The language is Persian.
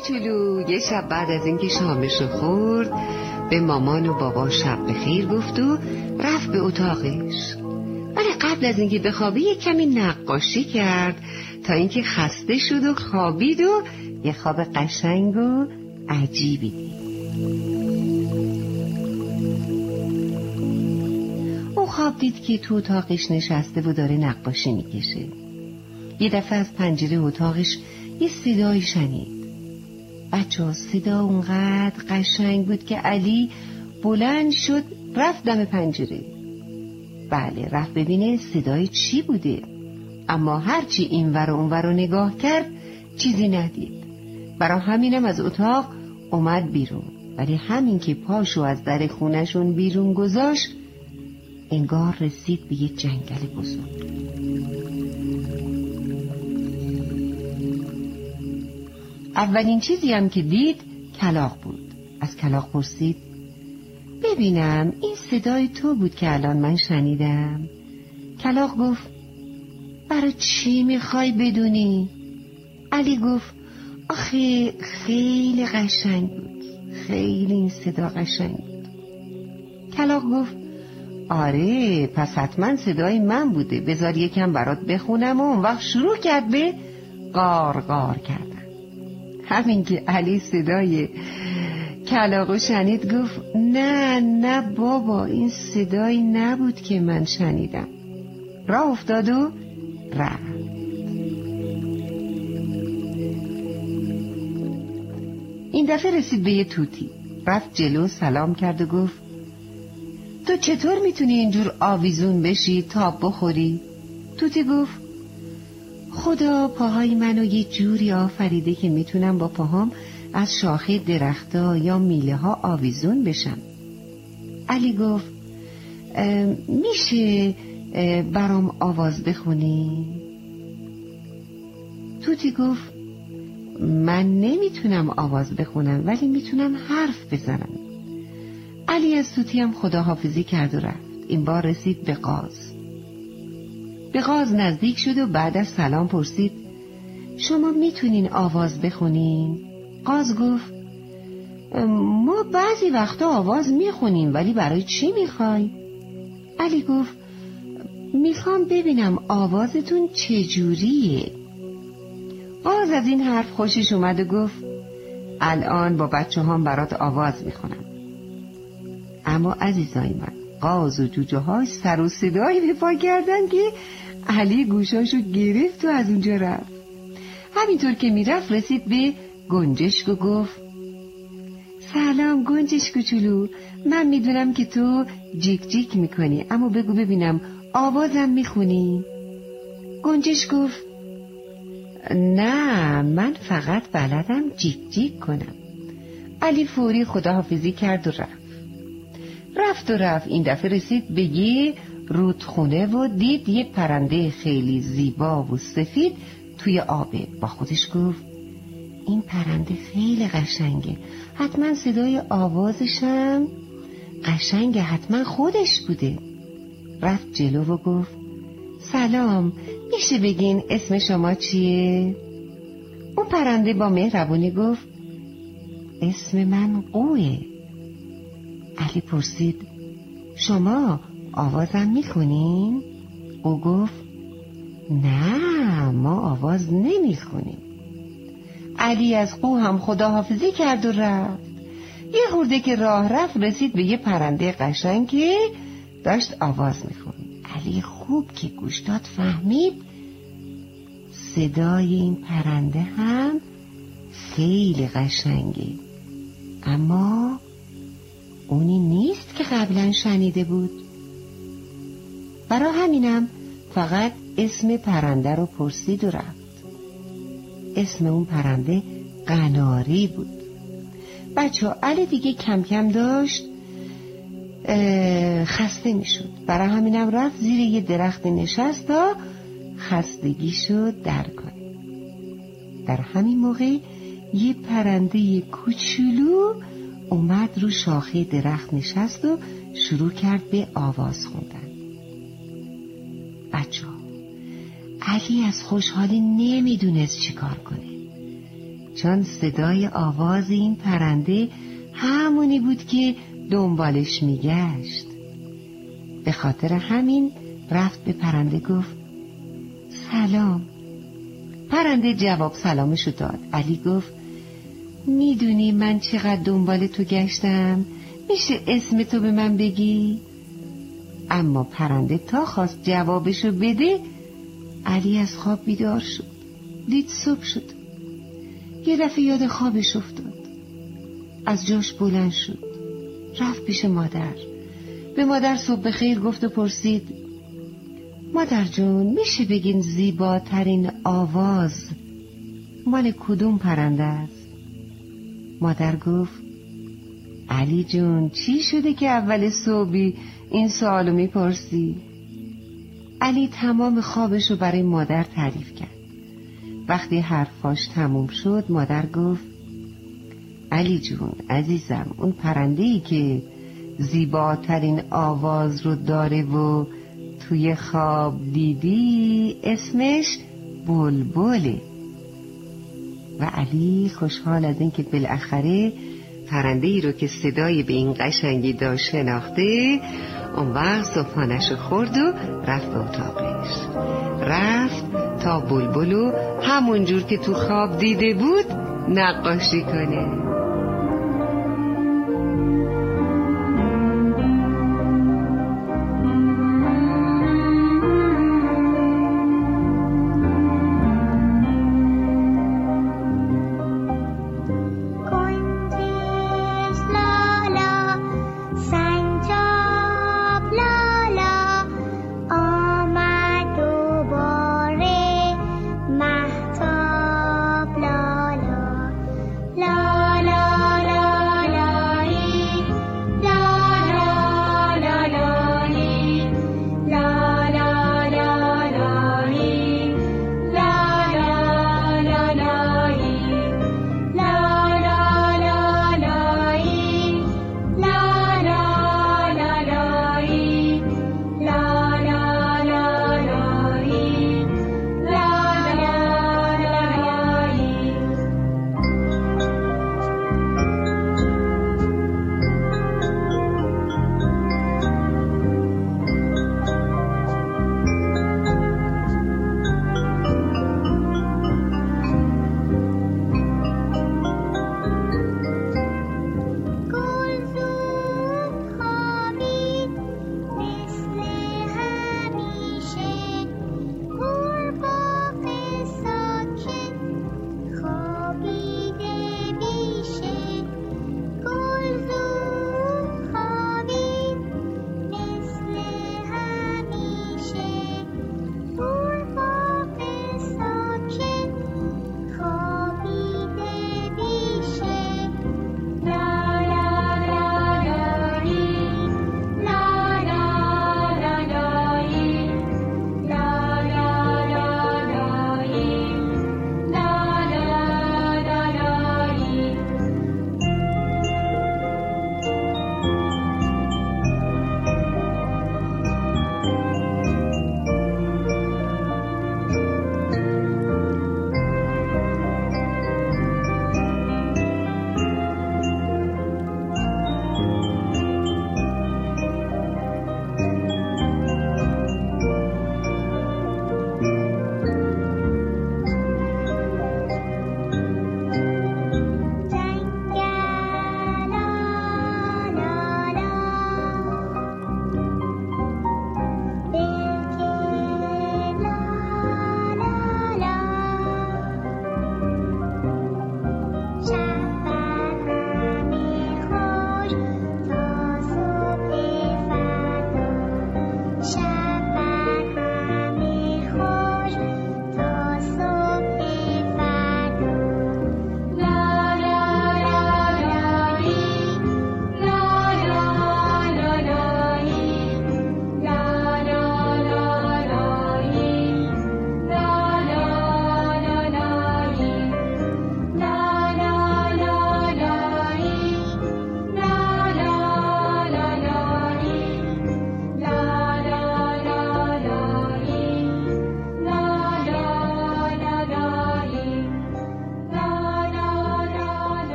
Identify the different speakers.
Speaker 1: کوچولو یه شب بعد از اینکه شامشو خورد به مامان و بابا شب بخیر گفت و رفت به اتاقش. ولی قبل از اینکه بخوابه یه کمی نقاشی کرد تا اینکه خسته شد و خوابید و یه خواب قشنگ و عجیبی. او خواب دید که تو اتاقش نشسته و داره نقاشی می‌کشه. یه دفعه از پنجره اتاقش یه صدایی شنید. بچه صدا اونقدر قشنگ بود که علی بلند شد رفت دم پنجره. بله رفت ببینه صدای چی بوده. اما هرچی این ور و اون ور رو نگاه کرد چیزی ندید. برای همینم از اتاق اومد بیرون. ولی همین که پاشو از در خونشون بیرون گذاشت انگار رسید به یه جنگل بزرگ. اولین چیزی هم که دید کلاق بود. از کلاق پرسید ببینم این صدای تو بود که الان من شنیدم. کلاق گفت برای چی می‌خوای بدونی؟ علی گفت آخه خیلی قشنگ بود. خیلی این صدا قشنگ بود. کلاق گفت آره پس حتما صدای من بوده. بذار یکم برات بخونم و اون وقت شروع کرد به قار قار کردن همین که علی صدای کلاقو شنید گفت نه نه بابا این صدایی نبود که من شنیدم. راه افتاد و رفت. این دفعه رسید به یه توتی. رفت جلو سلام کرد و گفت تو چطور می‌تونی اینجور آویزون بشی تا بخوری؟ توتی گفت خدا پاهای منو یه جوری آفریده که می‌تونم با پاهام از شاخه درختا یا میله ها آویزون بشم. علی گفت میشه برام آواز بخونی؟ توتی گفت من نمی‌تونم آواز بخونم ولی می‌تونم حرف بزنم. علی از توتی هم خداحافظی کرد و رفت. این بار رسید به قاز. به قاز نزدیک شد و بعد از سلام پرسید شما می‌تونین آواز بخونین؟ قاز گفت ما بعضی وقتا آواز می‌خونیم ولی برای چی می‌خوای؟ علی گفت می‌خوام ببینم آوازتون چجوریه قاز از این حرف خوشش اومد و گفت الان با بچه هم برات آواز می‌خونم اما عزیزای من قاز و جوجه های سر و صدایی به پا کردن که علی گوشاشو گرفت و از اونجا رفت. همینطور که می‌رفت رسید به گنجشک و گفت سلام گنجش کوچولو من می‌دونم که تو جیک جیک می‌کنی اما بگو ببینم آوازم می‌خونی؟ گنجش گفت نه من فقط بلدم جیک جیک کنم. علی فوری خداحافظی کرد و رفت. رفت و رفت. این دفعه رسید به یه رودخونه و دید یه پرنده خیلی زیبا و سفید توی آبه با خودش گفت این پرنده خیلی قشنگه. حتما صدای آوازشم قشنگه حتما خودش بوده. رفت جلو و گفت سلام میشه بگین اسم شما چیه؟ اون پرنده با مهربونی گفت اسم من قوه. علی پرسید شما آوازم می‌خونین؟ او گفت نه ما آواز نمی‌خونیم. علی از قو هم خداحافظی کرد و رفت. یه خورده که راه رفت رسید به یه پرنده قشنگ که داشت آواز میخون علی خوب که گوش داد فهمید. صدای این پرنده هم خیلی قشنگه. اما اونی نیست که قبلا شنیده بود. برا همینم فقط اسم پرنده رو پرسید و رفت. اسم اون پرنده قناری بود. بچه علی دیگه کم کم داشت خسته می‌شد. برای همینم رفت زیر یه درخت نشست تا شد در کنه. در همین موقع یه پرنده کوچولو اومد رو شاخه درخت نشست و شروع کرد به آواز خوندن. بچه علی از خوشحالی نمی‌دونست چیکار کنه. چون صدای آواز این پرنده همونی بود که دنبالش میگشت. به خاطر همین رفت به پرنده گفت سلام. پرنده جواب سلامشو داد. علی گفت می‌دونی من چقدر دنبال تو گشتم؟ میشه اسم تو به من بگی؟ اما پرنده تا خواست جوابشو بده علی از خواب بیدار شد دید صبح شد. یه دفعه یاد خوابش افتاد. از جاش بلند شد رفت پیش مادر. به مادر صبح خیر گفت و پرسید مادر جون میشه بگین زیباترین آواز مال کدوم پرنده است؟ مادر گفت علی جون چی شده که اول صبحی این سوالو می‌پرسی؟ علی تمام خوابش رو برای مادر تعریف کرد. وقتی حرفاش تموم شد مادر گفت علی جون عزیزم اون پرنده که زیباترین آواز رو داره و توی خواب دیدی اسمش بلبله. و علی خوشحال از اینکه بالاخره پرنده ای رو که صدای به این قشنگی داشت شناخته اون وقت صبحانش خورد و رفت به اتاقش. رفت تا بلبلو همونجور که تو خواب دیده بود نقاشی کنه.